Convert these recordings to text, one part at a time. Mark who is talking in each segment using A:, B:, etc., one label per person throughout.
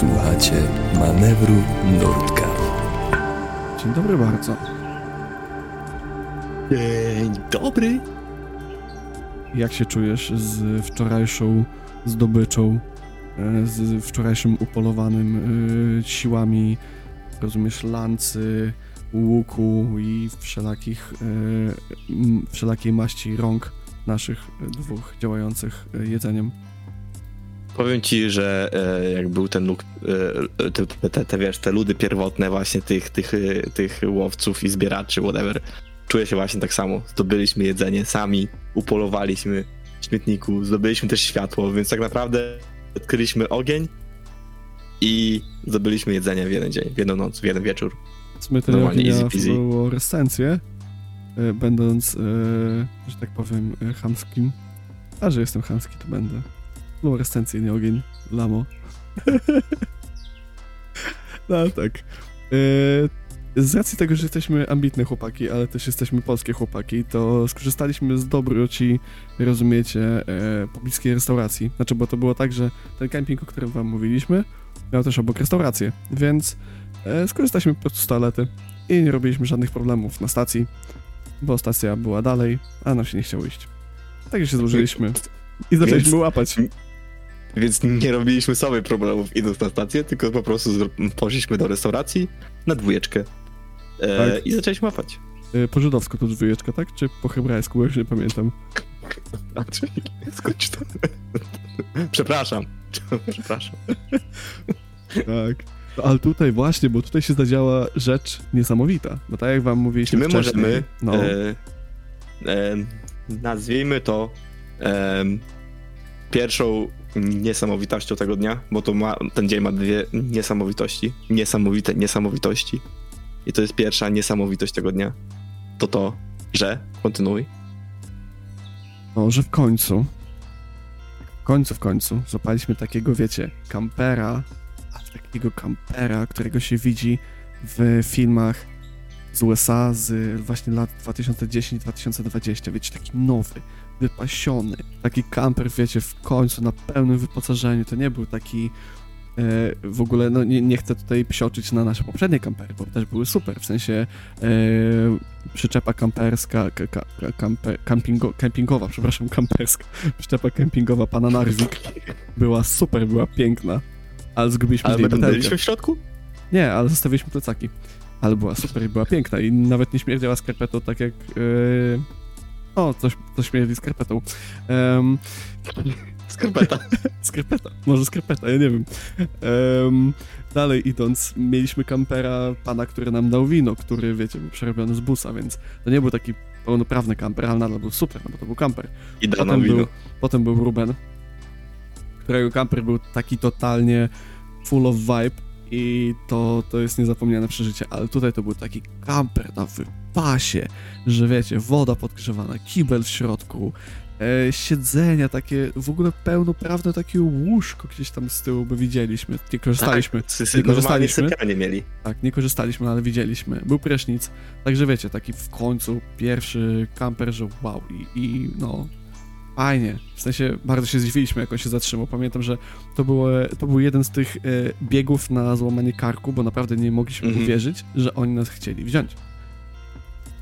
A: Słuchacie manewru Nurtka.
B: Dzień dobry bardzo.
C: Dzień dobry.
B: Jak się czujesz z wczorajszą zdobyczą, e, z wczorajszym upolowanym e, siłami, rozumiesz, lancy, łuku i wszelakich, e, wszelakiej maści rąk naszych dwóch działających jedzeniem?
C: Powiem ci, że e, jak był ten luk, e, te, te, te, wiesz, te ludy pierwotne właśnie tych, tych, e, tych łowców i zbieraczy, whatever, czuję się właśnie tak samo. Zdobyliśmy jedzenie sami, upolowaliśmy w śmietniku, zdobyliśmy też światło, więc tak naprawdę odkryliśmy ogień i zdobyliśmy jedzenie w jeden dzień, w jedną noc, w jeden wieczór.
B: Ja
C: easy peasy.
B: fluorescencję, e, będąc, e, że tak powiem, e, chamskim. A że jestem chamski, to będę. Fluorescencję, nie ogień. Lamo. no tak. E, z racji tego, że jesteśmy ambitne chłopaki, ale też jesteśmy polskie chłopaki, to skorzystaliśmy z dobroci, rozumiecie, e, pobliskiej restauracji. Znaczy, bo to było tak, że ten kemping, o którym wam mówiliśmy, miał też obok restaurację, więc e, skorzystaliśmy po prostu z toalety i nie robiliśmy żadnych problemów na stacji, bo stacja była dalej, a nam się nie chciało iść. Także się złożyliśmy i zaczęliśmy łapać.
C: Więc nie robiliśmy sobie problemów idąc na stację, tylko po prostu poszliśmy do restauracji na dwójeczkę e,
B: Tak.
C: i zaczęliśmy łapać.
B: E, Po żydowsku to dwójeczka, tak? Czy po hebrajsku, bo już nie pamiętam.
C: Znaczy, Skończ to. Przepraszam. Przepraszam.
B: Tak. No, ale tutaj właśnie, bo tutaj się zadziała rzecz niesamowita. Bo tak jak wam mówiliśmy
C: My
B: wcześniej...
C: możemy,
B: No,
C: e, e, nazwijmy to e, pierwszą niesamowitością tego dnia, bo to ma, ten dzień ma dwie niesamowitości. Niesamowite niesamowitości. I to jest pierwsza niesamowitość tego dnia. To to, że, kontynuuj,
B: no, że w końcu, w końcu, w końcu, złapaliśmy takiego, wiecie, kampera, a takiego kampera, którego się widzi w filmach z USA z właśnie lat 2010-2020, wiecie, taki nowy, wypasiony, taki kamper, wiecie, w końcu na pełnym wyposażeniu, to nie był taki e, w ogóle, no nie, nie chcę tutaj psioczyć na nasze poprzednie kampery, bo też były super, w sensie e, przyczepa kamperska, ka, ka, ka- kampe, kampingo, kempingowa, przepraszam, kamperska, przyczepa kempingowa pana Narwik była super, była piękna, ale zgubiliśmy
C: ale byliśmy w środku?
B: Nie, ale zostawiliśmy plecaki. Ale była super i była piękna. I nawet nie śmierdziała skarpetą, tak jak... Yy... O, coś, coś śmierdzi skarpetą. Um,
C: Skarpeta.
B: skarpeta, może skarpeta, ja nie wiem. Em, dalej idąc, mieliśmy kampera pana, który nam dał wino, który, wiecie, był przerobiony z busa, więc to nie był taki pełnoprawny kamper, ale nadal był super, no bo to był kamper.
C: I
B: Potem
C: wino.
B: był, potem był Ruben, którego kamper był taki totalnie full of vibe i to, to jest niezapomniane przeżycie, ale tutaj to był taki kamper na wypasie, że wiecie, woda podgrzewana, kibel w środku, e, siedzenia takie, w ogóle pełnoprawne takie łóżko gdzieś tam z tyłu, bo widzieliśmy, nie korzystaliśmy.
C: Tak,
B: nie korzystaliśmy.
C: sypialnie mieli.
B: Tak, nie korzystaliśmy, ale widzieliśmy. Był prysznic, także wiecie, taki w końcu pierwszy kamper, że wow i, i no fajnie. W sensie bardzo się zdziwiliśmy, jak on się zatrzymał. Pamiętam, że to, było, to był jeden z tych e, biegów na złamanie karku, bo naprawdę nie mogliśmy
C: Mhm.
B: uwierzyć, że oni nas chcieli wziąć.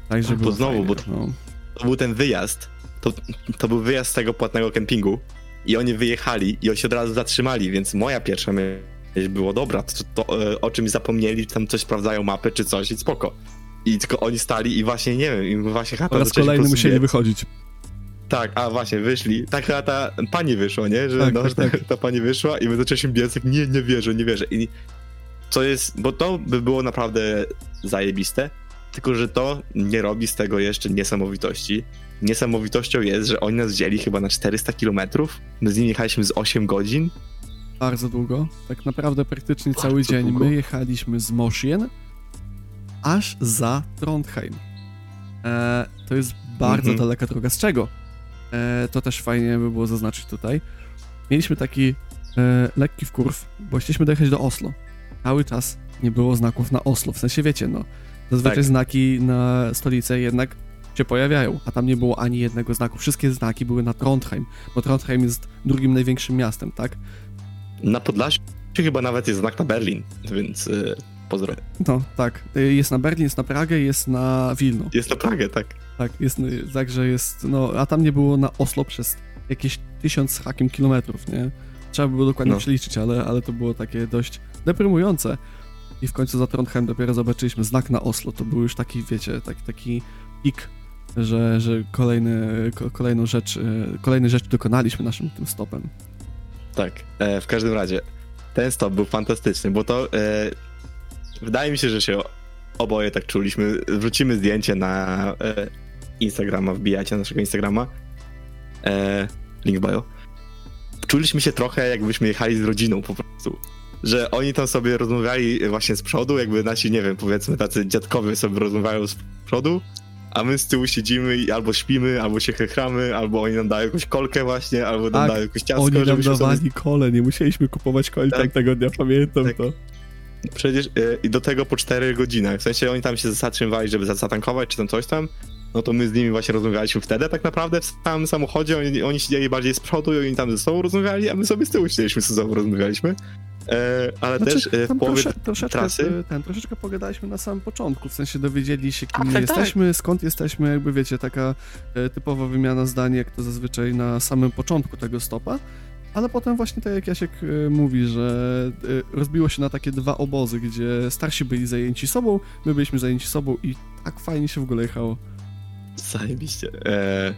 B: Także
C: A, bo znowu,
B: fajnie,
C: bo-
B: no.
C: To był ten wyjazd. To, to był wyjazd z tego płatnego kempingu. I oni wyjechali i oni się od razu zatrzymali, więc moja pierwsza myśl było dobra, to, to e, o czymś zapomnieli, czy tam coś sprawdzają mapy, czy coś i spoko. I tylko oni stali i właśnie, nie wiem, i właśnie chata
B: Po raz kolejny musieli
C: biec.
B: wychodzić.
C: Tak, a właśnie, wyszli. Tak chyba ta pani wyszła, nie? Że
B: Tak,
C: no,
B: tak,
C: ta,
B: tak.
C: ta pani wyszła i my zaczęliśmy biec, jak nie, nie wierzę, nie wierzę. I co jest, bo to by było naprawdę zajebiste, tylko że to nie robi z tego jeszcze niesamowitości. Niesamowitością jest, że oni nas wzięli chyba na 400 km, my z nimi jechaliśmy z 8 godzin.
B: Bardzo długo. Tak naprawdę praktycznie
C: Bardzo
B: cały dzień.
C: długo.
B: My jechaliśmy z Moszien aż za Trondheim. E, to jest bardzo
C: Mhm.
B: daleka droga. Z czego? E, to też fajnie by było zaznaczyć tutaj. Mieliśmy taki e, lekki wkurw, bo chcieliśmy dojechać do Oslo. Cały czas nie było znaków na Oslo. W sensie wiecie, no. Zazwyczaj
C: Tak.
B: znaki na stolicę jednak się pojawiają, a tam nie było ani jednego znaku. Wszystkie znaki były na Trondheim, bo Trondheim jest drugim największym miastem, tak?
C: Na Podlasiu chyba nawet jest znak na Berlin, więc yy, pozdro.
B: No, tak. Y, Jest na Berlin, jest na Pragę, jest na Wilno.
C: Jest na Pragę, tak.
B: Tak, jest, y, także jest, no, a tam nie było na Oslo przez jakieś tysiąc z hakiem kilometrów, nie? Trzeba by było dokładnie
C: No.
B: przeliczyć, ale, ale to było takie dość deprymujące. I w końcu za Trondheim dopiero zobaczyliśmy znak na Oslo. To był już taki, wiecie, taki, taki pik, że, że kolejny, ko, kolejną rzecz, y, kolejny rzecz dokonaliśmy naszym tym stopem.
C: Tak, e, w każdym razie ten stop był fantastyczny, bo to e, wydaje mi się, że się oboje tak czuliśmy. Wrzucimy zdjęcie na e, Instagrama, wbijajcie na naszego Instagrama. E, link bio. Czuliśmy się trochę jakbyśmy jechali z rodziną po prostu. Że oni tam sobie rozmawiali właśnie z przodu, jakby nasi, nie wiem, powiedzmy tacy dziadkowie sobie rozmawiają z przodu, a my z tyłu siedzimy i albo śpimy, albo się chechramy, albo oni nam dają jakąś kolkę właśnie, albo nam
B: Tak,
C: dają jakieś ciastko,
B: Oni nam
C: żebyśmy sobie
B: dawali kole, nie musieliśmy kupować koli
C: Tak.
B: tamtego dnia, pamiętam
C: Tak.
B: to.
C: Przecież e, i do tego po 4 godzinach. W sensie oni tam się zatrzymywali, żeby za- zatankować, czy tam coś tam. No to my z nimi właśnie rozmawialiśmy wtedy tak naprawdę w samym samochodzie. Oni, oni siedzieli bardziej z przodu i oni tam ze sobą rozmawiali, a my sobie z tyłu siedzieliśmy, ze sobą rozmawialiśmy. E, ale też e, w połowie
B: trosze, troszeczkę,
C: trasy.
B: ten, troszeczkę pogadaliśmy na samym początku, w sensie dowiedzieli się, kim
C: Tak,
B: my
C: tak, tak.
B: jesteśmy, skąd jesteśmy, jakby wiecie, taka e, typowa wymiana zdań, jak to zazwyczaj na samym początku tego stopa, ale potem właśnie tak jak Jasiek e, mówi, że e, rozbiło się na takie dwa obozy, gdzie starsi byli zajęci sobą, my byliśmy zajęci sobą i tak fajnie się w ogóle jechało.
C: Zajebiście. E,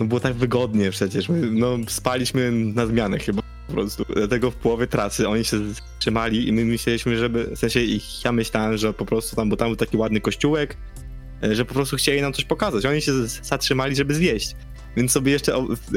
C: no było tak wygodnie przecież. My, no spaliśmy na zmianę chyba po prostu. Dlatego w połowie trasy oni się zatrzymali i my myśleliśmy, żeby, w sensie ich, ja myślałem, że po prostu tam, bo tam był taki ładny kościółek, e, że po prostu chcieli nam coś pokazać. Oni się zatrzymali, żeby zjeść. Więc sobie jeszcze w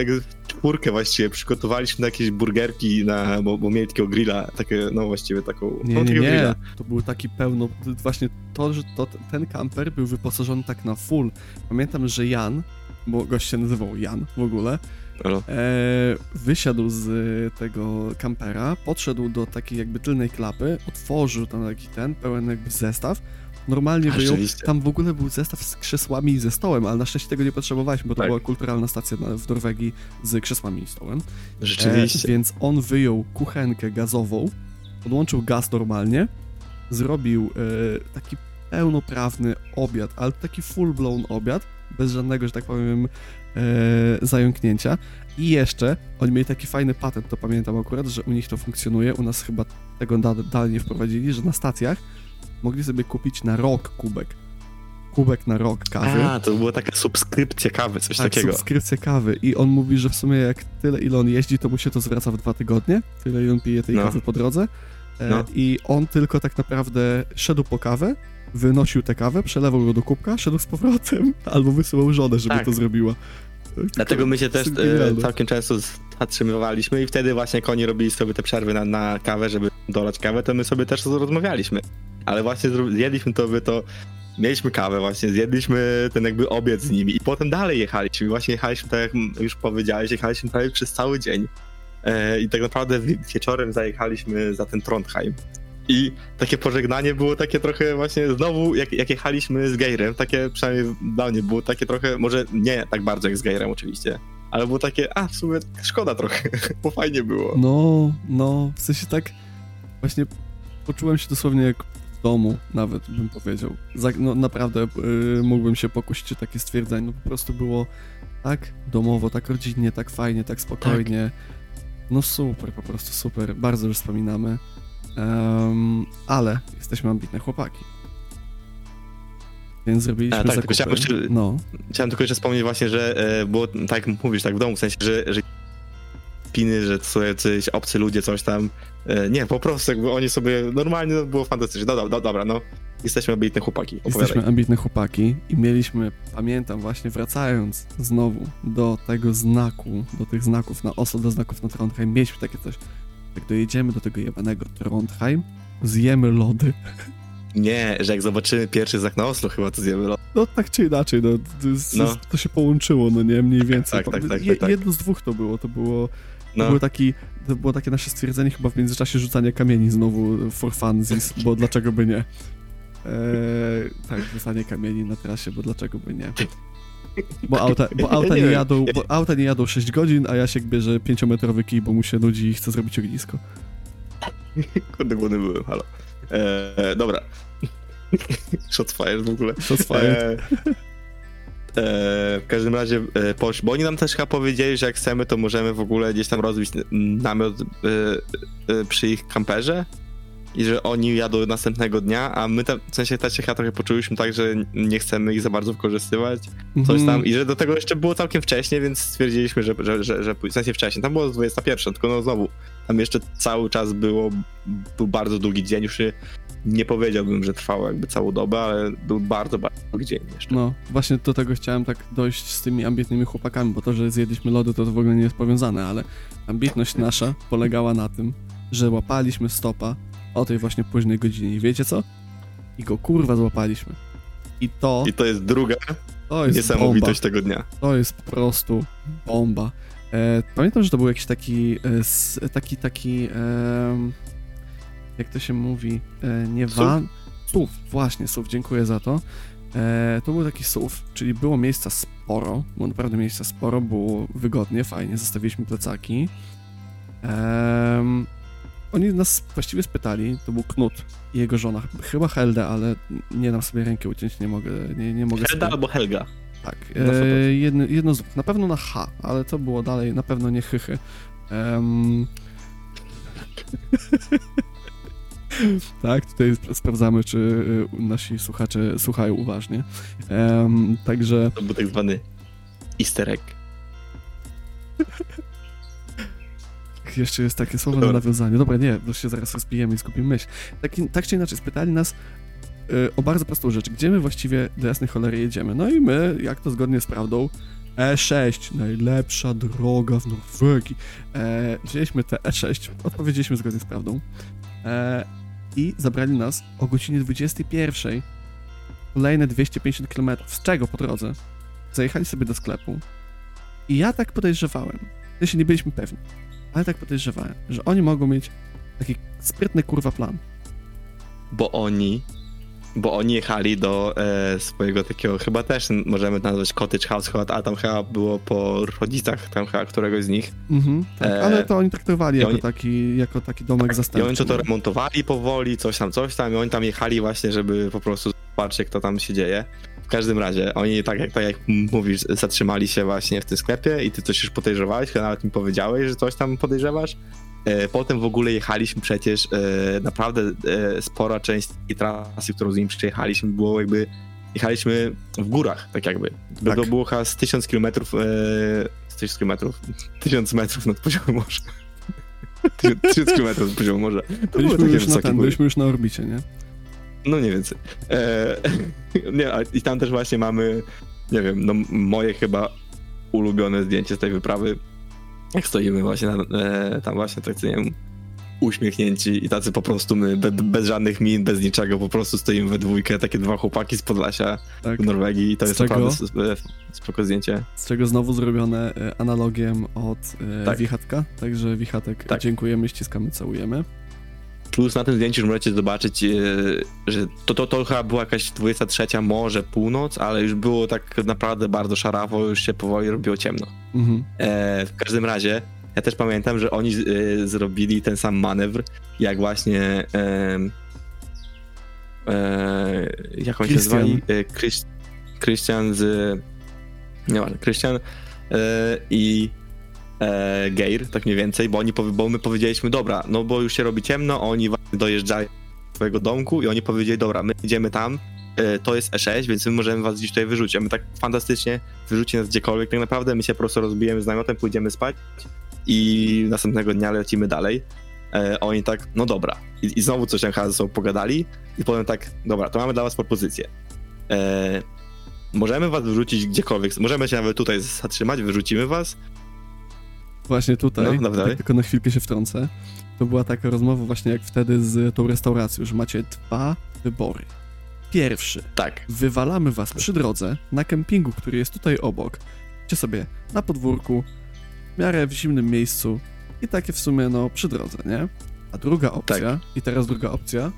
C: czwórkę właściwie przygotowaliśmy jakieś burgerki, na, bo, bo mieli takiego grilla, takie, no właściwie taką,
B: Nie,
C: no,
B: nie, nie,
C: grilla.
B: to był taki pełno, właśnie to, że to, ten kamper był wyposażony tak na full. Pamiętam, że Jan, bo gość się nazywał Jan w ogóle, e, wysiadł z e, tego kampera, podszedł do takiej jakby tylnej klapy, otworzył tam taki ten, pełen jakby zestaw, normalnie wyjął, tam w ogóle był zestaw z krzesłami i ze stołem, ale na szczęście tego nie potrzebowaliśmy, bo to
C: Tak.
B: była kulturalna stacja w Norwegii z krzesłami i stołem.
C: Rzeczywiście.
B: E, więc on wyjął kuchenkę gazową, podłączył gaz normalnie, zrobił e, taki pełnoprawny obiad, ale taki full-blown obiad, bez żadnego, że tak powiem, e, zająknięcia. I jeszcze, oni mieli taki fajny patent, to pamiętam akurat, że u nich to funkcjonuje, u nas chyba tego da, dalej nie wprowadzili, że na stacjach mogli sobie kupić na rok kubek. Kubek na rok kawy.
C: A, to była taka subskrypcja kawy, coś
B: Tak,
C: takiego.
B: subskrypcja kawy. I on mówi, że w sumie jak tyle, ile on jeździ, to mu się to zwraca w dwa tygodnie. Tyle, ile on pije tej
C: No.
B: kawy po drodze. E,
C: No.
B: I on tylko tak naprawdę szedł po kawę, wynosił tę kawę, przelewał ją do kubka, szedł z powrotem, albo wysyłał żonę, żeby
C: Tak.
B: to zrobiła.
C: Dlatego my się też e, całkiem często zatrzymywaliśmy i wtedy właśnie jak oni robili sobie te przerwy na, na kawę, żeby dolać kawę, to my sobie też rozmawialiśmy. Ale właśnie zjedliśmy to, by to mieliśmy kawę właśnie, zjedliśmy ten jakby obiad z nimi i potem dalej jechaliśmy. Właśnie jechaliśmy, tak jak już powiedziałeś, jechaliśmy prawie przez cały dzień. E, I tak naprawdę wi- wieczorem zajechaliśmy za ten Trondheim. I takie pożegnanie było takie trochę właśnie znowu, jak, jak jechaliśmy z Geirem, takie przynajmniej dla mnie było takie trochę, może nie tak bardzo jak z Geirem oczywiście, ale było takie, a w sumie szkoda trochę, bo fajnie było.
B: No, no, w sensie tak właśnie poczułem się dosłownie jak w domu, nawet bym powiedział. No naprawdę y, mógłbym się pokusić o takie stwierdzenie. No po prostu było tak domowo, tak rodzinnie, tak fajnie, tak spokojnie. No super, po prostu super. Bardzo już wspominamy. Em, ale jesteśmy ambitne chłopaki. Więc zrobiliśmy
C: A, tak,
B: zakupy.
C: chciałem
B: No,
C: Chciałem tylko jeszcze wspomnieć właśnie, że e, było tak jak mówisz, tak w domu, w sensie, że, że piny, że są jacyś obcy ludzie, coś tam. E, nie, po prostu jakby oni sobie normalnie, no, było fantastycznie. Do, do, do, dobra, no. Jesteśmy ambitne chłopaki, opowiadaj.
B: Jesteśmy ambitne chłopaki i mieliśmy, pamiętam właśnie wracając znowu do tego znaku, do tych znaków na Oslo, do znaków na Trondheim, mieliśmy takie coś, jak dojedziemy do tego jebanego Trondheim, zjemy lody.
C: Nie, że jak zobaczymy pierwszy znak na Oslo, chyba to zjemy. lot.
B: No tak czy inaczej, no, to, jest-
C: No.
B: to się połączyło, no nie, mniej więcej.
C: Tak, tak, tak,
B: Je,
C: tak, tak.
B: Jedno z dwóch to było, to było, to,
C: No,
B: było taki, to było takie nasze stwierdzenie chyba w międzyczasie rzucania kamieni znowu for funsies, bo dlaczego by nie. Eee, tak, rzucanie kamieni na trasie, bo dlaczego by nie. Bo auta, bo auta, nie, jadą, bo auta nie jadą 6 godzin, a Jasiek bierze 5-metrowy kij, bo mu się nudzi i chce zrobić ognisko.
C: Kurde, głodny byłem, halo. E, dobra. Shots fired w ogóle.
B: Shots fired.
C: E, e, w każdym razie e, posz, bo oni nam też chyba powiedzieli, że jak chcemy, to możemy w ogóle gdzieś tam rozbić namiot e, e, przy ich kamperze i że oni jadą następnego dnia, a my tam, w sensie też się trochę poczuliśmy tak, że nie chcemy ich za bardzo wykorzystywać, coś tam. I że do tego jeszcze było całkiem wcześnie, więc stwierdziliśmy, że, że, że, że w sensie wcześniej, tam było 21, tylko no znowu, tam jeszcze cały czas było, był bardzo długi dzień, już nie powiedziałbym, że trwało jakby całą dobę, ale był bardzo, bardzo dzień jeszcze.
B: No, właśnie do tego chciałem tak dojść z tymi ambitnymi chłopakami, bo to, że zjedliśmy lody, to, to w ogóle nie jest powiązane, ale ambitność nasza polegała na tym, że łapaliśmy stopa o tej właśnie późnej godzinie i wiecie co? I go kurwa złapaliśmy. I to,
C: I to jest druga
B: to jest bomba.
C: niesamowitość tego dnia.
B: To jest po prostu bomba. E, pamiętam, że to był jakiś taki, e, taki, taki, em, jak to się mówi, e, nie van... SUV, właśnie, SUV, dziękuję za to. E, to był taki SUV, czyli było miejsca sporo, było naprawdę miejsca sporo, było wygodnie, fajnie, zostawiliśmy plecaki. Em, oni nas właściwie spytali, to był Knut i jego żona, chyba Helde, ale nie dam sobie rękę uciąć, nie mogę, nie, nie mogę
C: Helda
B: sobie...
C: albo Helga.
B: Tak, e, jedno, jedno z. Na pewno na H, ale to było dalej, na pewno nie chychy. Em, tak, tutaj sp- sprawdzamy, czy y, nasi słuchacze słuchają uważnie. Em, także
C: To był tak zwany easter egg.
B: jeszcze jest takie słowo na nawiązanie. Dobra, nie, bo się zaraz rozbijemy i zgubimy myśl. Tak, tak czy inaczej, spytali nas y, o bardzo prostą rzecz. Gdzie my właściwie do jasnej cholery jedziemy? No i my, jak to zgodnie z prawdą, E6, najlepsza droga w Norwegii. E, wzięliśmy te E6, odpowiedzieliśmy zgodnie z prawdą e, i zabrali nas o godzinie 21. Kolejne 250 km. Z czego po drodze? Zajechali sobie do sklepu i ja tak podejrzewałem, się nie byliśmy pewni, ale tak podejrzewałem, że oni mogą mieć taki sprytny kurwa plan.
C: bo oni, bo oni jechali do e, swojego takiego, chyba też możemy nazwać cottage house, a tam chyba było po rodzicach, tam chyba któregoś z nich.
B: Mhm, tak,
C: E,
B: ale to oni traktowali
C: i
B: jako,
C: oni-
B: taki, jako taki domek
C: I
B: zastępczy.
C: oni to, to remontowali powoli, coś tam, coś tam, i oni tam jechali właśnie, żeby po prostu zobaczyć, jak to tam się dzieje. W każdym razie, oni tak jak, tak jak mówisz, zatrzymali się właśnie w tym sklepie i ty coś już podejrzewałeś, chyba nawet mi powiedziałeś, że coś tam podejrzewasz. E, Potem w ogóle jechaliśmy przecież, e, naprawdę e, spora część tej trasy, którą z nimi przejechaliśmy, było jakby, jechaliśmy w górach, tak jakby.
B: Tak.
C: To było chyba z 1000 kilometrów, z 1000 kilometrów, 1000 metrów nad poziomem morza. 1000 kilometrów nad poziomem morza. To
B: Byliśmy już, na ten, byliśmy już na orbicie, nie?
C: No mniej więcej. E, nie, I tam też właśnie mamy, nie wiem, no moje chyba ulubione zdjęcie z tej wyprawy. Jak stoimy właśnie na, e, tam właśnie tak nie wiem, uśmiechnięci i tacy po prostu my, be, bez żadnych min, bez niczego, po prostu stoimy we dwójkę, takie dwa chłopaki z Podlasia
B: Tak.
C: w Norwegii i to
B: Z
C: jest
B: czego?
C: naprawdę e, spoko zdjęcie.
B: Z czego znowu zrobione e, analogiem od e,
C: Tak.
B: Wichatka. Także Wichatek,
C: Tak.
B: dziękujemy, ściskamy, całujemy.
C: Plus na tym zdjęciu już możecie zobaczyć, e, że to, to, to chyba była jakaś 23, może północ, ale już było tak naprawdę bardzo szarawo, już się powoli robiło ciemno.
B: Mhm.
C: E, w każdym razie, ja też pamiętam, że oni e, zrobili ten sam manewr, jak właśnie. E, e, jak oni się
B: Christian.
C: nazywali? E, Krystian z. Nie Krystian e, i e, Geir, tak mniej więcej, bo, oni, bo my powiedzieliśmy, dobra, no bo już się robi ciemno, oni dojeżdżają do swojego domku i oni powiedzieli, dobra, my idziemy tam, e, to jest E6, więc my możemy was gdzieś tutaj wyrzucić. A my tak fantastycznie wyrzuci nas gdziekolwiek, tak naprawdę my się po prostu rozbijemy z namiotem, pójdziemy spać i następnego dnia lecimy dalej. E, oni tak, no dobra. I, I znowu coś tam ze sobą pogadali i potem tak, dobra, to mamy dla was propozycję. E, możemy was wyrzucić gdziekolwiek, możemy się nawet tutaj zatrzymać, wyrzucimy was.
B: Właśnie tutaj,
C: No,
B: tak tylko na chwilkę się wtrącę, to była taka rozmowa właśnie jak wtedy z tą restauracją, że macie dwa wybory. Pierwszy,
C: Tak,
B: wywalamy was przy drodze na kempingu, który jest tutaj obok. Idźcie sobie na podwórku, w miarę w zimnym miejscu i takie w sumie no przy drodze, nie? A druga opcja,
C: Tak.
B: i teraz druga opcja,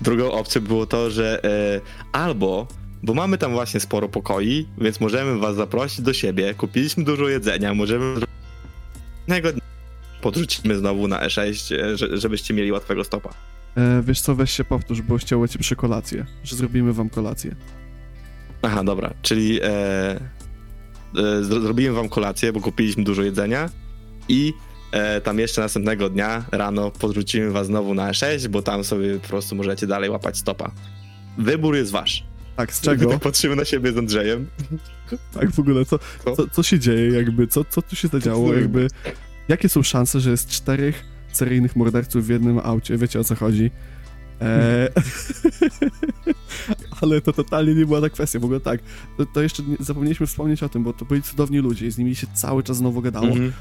C: Drugą opcją było to, że e, albo, bo mamy tam właśnie sporo pokoi, więc możemy was zaprosić do siebie, kupiliśmy dużo jedzenia, możemy dnia podrzucimy znowu na E6, e, że, żebyście mieli łatwego stopa.
B: E, wiesz co, weź się powtórz, bo chciało cię przy kolację, że zrobimy wam kolację.
C: Aha, dobra, czyli e, e, zro- zrobiłem wam kolację, bo kupiliśmy dużo jedzenia i e, tam jeszcze następnego dnia rano podrzucimy was znowu na E6, bo tam sobie po prostu możecie dalej łapać stopa. Wybór jest wasz.
B: Tak, z czego?
C: Tak patrzymy na siebie z Andrzejem.
B: Tak, w ogóle, co,
C: Co?
B: co, się dzieje, jakby, co, co tu się zadziało, jakby, jakie są szanse, że jest czterech seryjnych morderców w jednym aucie, wiecie o co chodzi? E... Ale to totalnie nie była ta kwestia, w ogóle tak, to, to jeszcze nie, zapomnieliśmy wspomnieć o tym, bo to byli cudowni ludzie i z nimi się cały czas znowu gadało.
C: Mhm.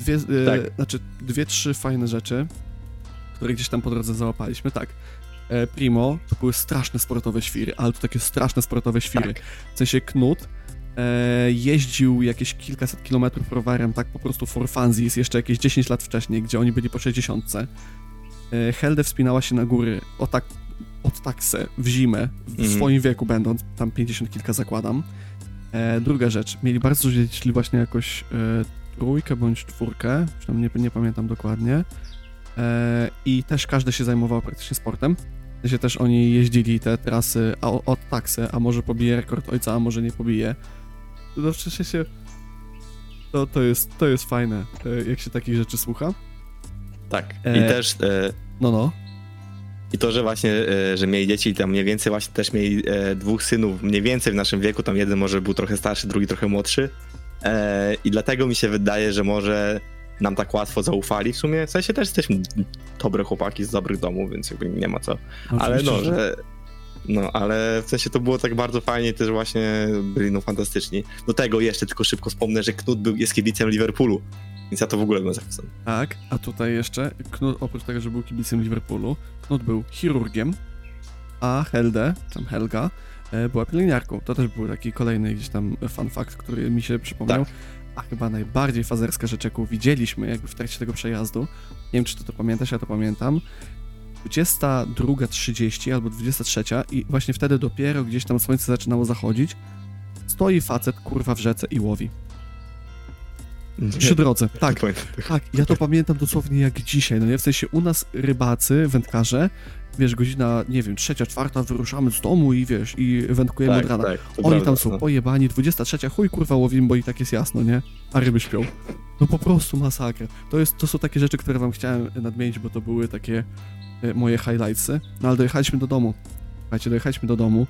B: Dwie, e,
C: Tak.
B: znaczy, dwie, trzy fajne rzeczy, które gdzieś tam po drodze załapaliśmy, tak. E, Primo, to były straszne sportowe świry, ale to takie straszne sportowe świry.
C: Tak.
B: W sensie Knut e, jeździł jakieś kilkaset kilometrów rowerem, tak po prostu for funsies, jeszcze jakieś 10 lat wcześniej, gdzie oni byli po 60. E, Helde wspinała się na góry o tak, od taksę w zimę, w
C: Mhm.
B: swoim wieku będąc, tam 50 kilka zakładam. E, druga rzecz, mieli bardzo dużo dzieci, czyli właśnie jakoś e, trójkę bądź czwórkę, tam nie, nie pamiętam dokładnie. E, I też każdy się zajmował praktycznie sportem. Sensie też oni jeździli te trasy a, od taksy, a może pobije rekord ojca, a może nie pobije. No w sensie to, to, jest, to jest fajne, e, jak się takich rzeczy słucha.
C: Tak. I
B: E,
C: też e,
B: No, no.
C: I to, że właśnie, e, że mieli dzieci i tam mniej więcej właśnie też mieli e, dwóch synów, mniej więcej w naszym wieku, tam jeden może był trochę starszy, drugi trochę młodszy. E, I dlatego mi się wydaje, że może nam tak łatwo zaufali w sumie. W sensie też jesteśmy dobre chłopaki z dobrych domów, więc jakby nie ma co. Ale no, że... No, ale w sensie to było tak bardzo fajnie, też właśnie byli no fantastyczni. Do tego jeszcze tylko szybko wspomnę, że Knut był, jest kibicem Liverpoolu, więc ja to w ogóle bym zapisał.
B: Tak, a tutaj jeszcze, Knut, oprócz tego, że był kibicem Liverpoolu, Knut był chirurgiem, a Helde, tam Helga, e, była pielęgniarką. To też był taki kolejny gdzieś tam fun fact, który mi się przypomniał.
C: Tak.
B: A chyba najbardziej fazerska rzecz, jaką widzieliśmy jakby w trakcie tego przejazdu, nie wiem czy ty to pamiętasz, ja to pamiętam, 22.30 albo 23 i właśnie wtedy dopiero gdzieś tam słońce zaczynało zachodzić, stoi facet kurwa w rzece i łowi. Przy drodze, tak. Tak, ja to pamiętam dosłownie jak dzisiaj, no nie? W sensie u nas rybacy, wędkarze, wiesz, godzina, nie wiem, trzecia, czwarta, wyruszamy z domu i wiesz, i wędkujemy od rana.
C: tak,
B: Oni
C: prawda,
B: tam są
C: no.
B: pojebani, 23, chuj kurwa łowimy, bo i tak jest jasno, nie? A ryby śpią. No po prostu masakra. To, jest, to są takie rzeczy, które wam chciałem nadmienić, bo to były takie e, moje highlightsy. No ale dojechaliśmy do domu. Słuchajcie, dojechaliśmy do domu.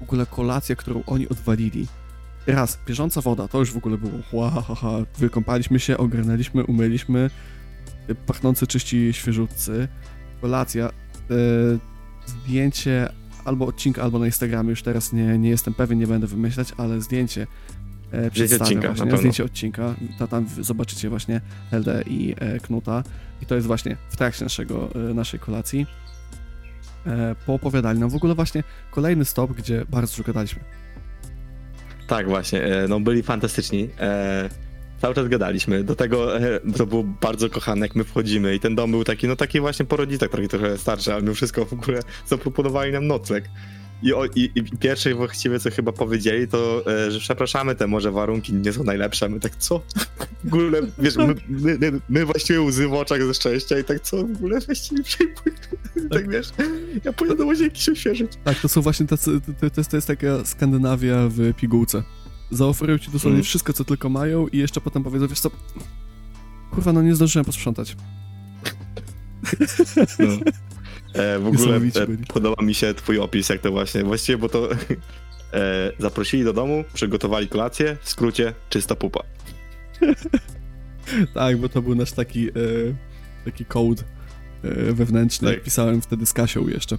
B: W ogóle kolacja, którą oni odwalili. Raz, bieżąca woda, to już w ogóle było ła, ha, ha. Wykąpaliśmy się, ogarnęliśmy, umyliśmy. e, Pachnący czyści świeżutcy. Kolacja, e, zdjęcie albo odcinka, albo na Instagramie, już teraz nie, nie jestem pewien, nie będę wymyślać, ale zdjęcie e, przedstawiam
C: odcinka,
B: właśnie, zdjęcie odcinka, to tam zobaczycie właśnie Heldę i e, Knuta i to jest właśnie w trakcie naszego, e, naszej kolacji. E, poopowiadali nam w ogóle właśnie kolejny stop, gdzie bardzo dużo gadaliśmy.
C: Tak, właśnie. e, No, byli fantastyczni. E, cały czas gadaliśmy. Do tego e, to było bardzo kochane, jak my wchodzimy i ten dom był taki, no taki właśnie po rodzicach, trochę, trochę starszy, ale mimo wszystko w ogóle zaproponowali nam nocleg. I, o, i, I pierwsze właściwie, co chyba powiedzieli, to, e, że przepraszamy, te może warunki nie są najlepsze, my tak, co? W ogóle, wiesz, my, my, my, my właściwie łzy w oczach ze szczęścia i tak, co? W ogóle mi przejmuj. Tak, wiesz, ja pojadę do łazienki się świeżyć.
B: Tak, to są właśnie tacy, to, to, jest, to jest taka Skandynawia w pigułce. Zaoferują ci dosłownie
C: Mm.
B: wszystko, co tylko mają i jeszcze potem powiedzą, wiesz co, kurwa, no nie zdążyłem posprzątać.
C: No. E, w ogóle e, podoba mi się twój opis, jak to właśnie, właściwie, bo to e, zaprosili do domu, przygotowali kolację, w skrócie czysta pupa.
B: Tak, bo to był nasz taki, e, taki code e, wewnętrzny.
C: Tak.
B: Pisałem wtedy z Kasią jeszcze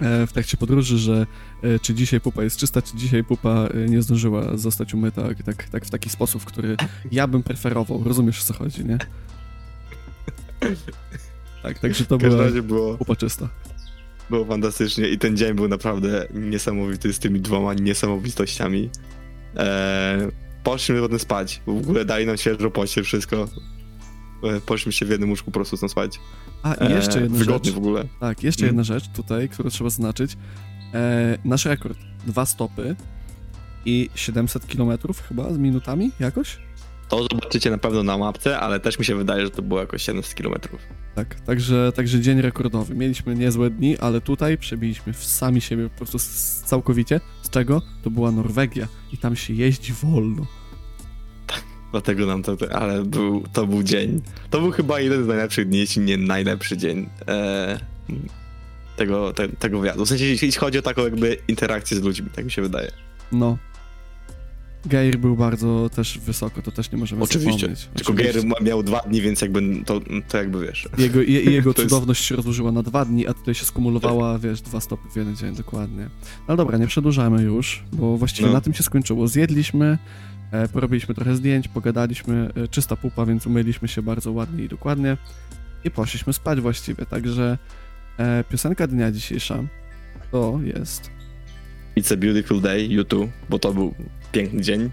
B: e, w trakcie podróży, że czy dzisiaj pupa jest czysta, czy dzisiaj pupa nie zdążyła zostać umyta, tak, tak, tak w taki sposób, który ja bym preferował. Rozumiesz, o co chodzi, nie? Tak, także to była
C: było,
B: pupa czysta.
C: było fantastycznie i ten dzień był naprawdę niesamowity z tymi dwoma niesamowitościami. E, poszliśmy potem spać, w ogóle dali nam świeżo pościel, wszystko. E, poszliśmy się w jednym łóżku po prostu tam spać.
B: A i jeszcze
C: E,
B: jedna
C: Wygodnie
B: rzecz.
C: w ogóle.
B: Tak, jeszcze
C: Mm.
B: jedna rzecz tutaj, którą trzeba zaznaczyć. E, nasz rekord. Dwa stopy i 700 km chyba z minutami jakoś?
C: To zobaczycie na pewno na mapce, ale też mi się wydaje, że to było jakoś 700 km.
B: Tak, także, także dzień rekordowy. Mieliśmy niezłe dni, ale tutaj przebiliśmy w sami siebie po prostu całkowicie. Z czego? To była Norwegia i tam się jeździ wolno.
C: Dlatego nam to, ale był, to był dzień. To był chyba jeden z najlepszych dni, jeśli nie najlepszy dzień e, tego, te, tego wyjazdu. W sensie, jeśli chodzi o taką jakby interakcję z ludźmi, tak mi się wydaje.
B: No. Geir był bardzo też wysoko, to też nie możemy
C: Oczywiście.
B: zapomnieć.
C: Tylko
B: Oczywiście.
C: Geir miał dwa dni, więc jakby to, to jakby wiesz.
B: Jego, je, jego
C: To jest-
B: cudowność się rozłożyła na dwa dni, a tutaj się skumulowała, wiesz, dwa stopy w jeden dzień, dokładnie. No dobra, nie przedłużamy już, bo właściwie
C: No.
B: na tym się skończyło. Zjedliśmy, e, porobiliśmy trochę zdjęć, pogadaliśmy, e, czysta pupa, więc umyliśmy się bardzo ładnie i dokładnie i poszliśmy spać właściwie, także e, piosenka dnia dzisiejsza to jest...
C: It's a beautiful day, YouTube, bo to był piękny dzień.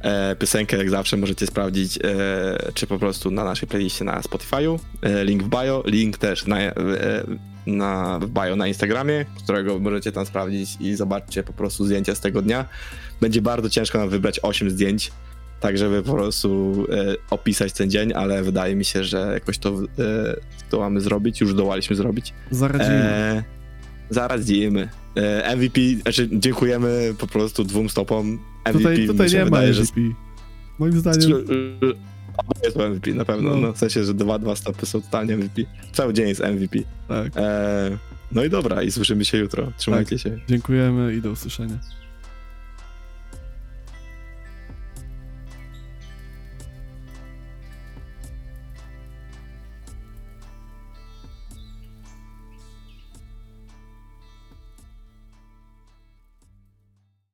C: E, piosenkę jak zawsze możecie sprawdzić, e, czy po prostu na naszej playliście na Spotify'u, e, link w bio, link też na, e, na, w bio na Instagramie, którego możecie tam sprawdzić i zobaczcie po prostu zdjęcia z tego dnia. Będzie bardzo ciężko nam wybrać 8 zdjęć, tak żeby po prostu e, opisać ten dzień, ale wydaje mi się, że jakoś to e, zdołamy zrobić, już zdołaliśmy zrobić.
B: Zaradzimy.
C: E, zaradzimy. E, MVP, znaczy dziękujemy po prostu dwóm stopom. MVP
B: tutaj tutaj nie ma
C: wydaje, że
B: MVP. Moim zdaniem...
C: że- jest to MVP na pewno,
B: No.
C: no. w sensie, że dwa, dwa stopy są totalnie MVP. Cały dzień jest MVP.
B: Tak.
C: E, no i dobra, i słyszymy się jutro. Trzymajcie się.
B: Dziękujemy i do usłyszenia.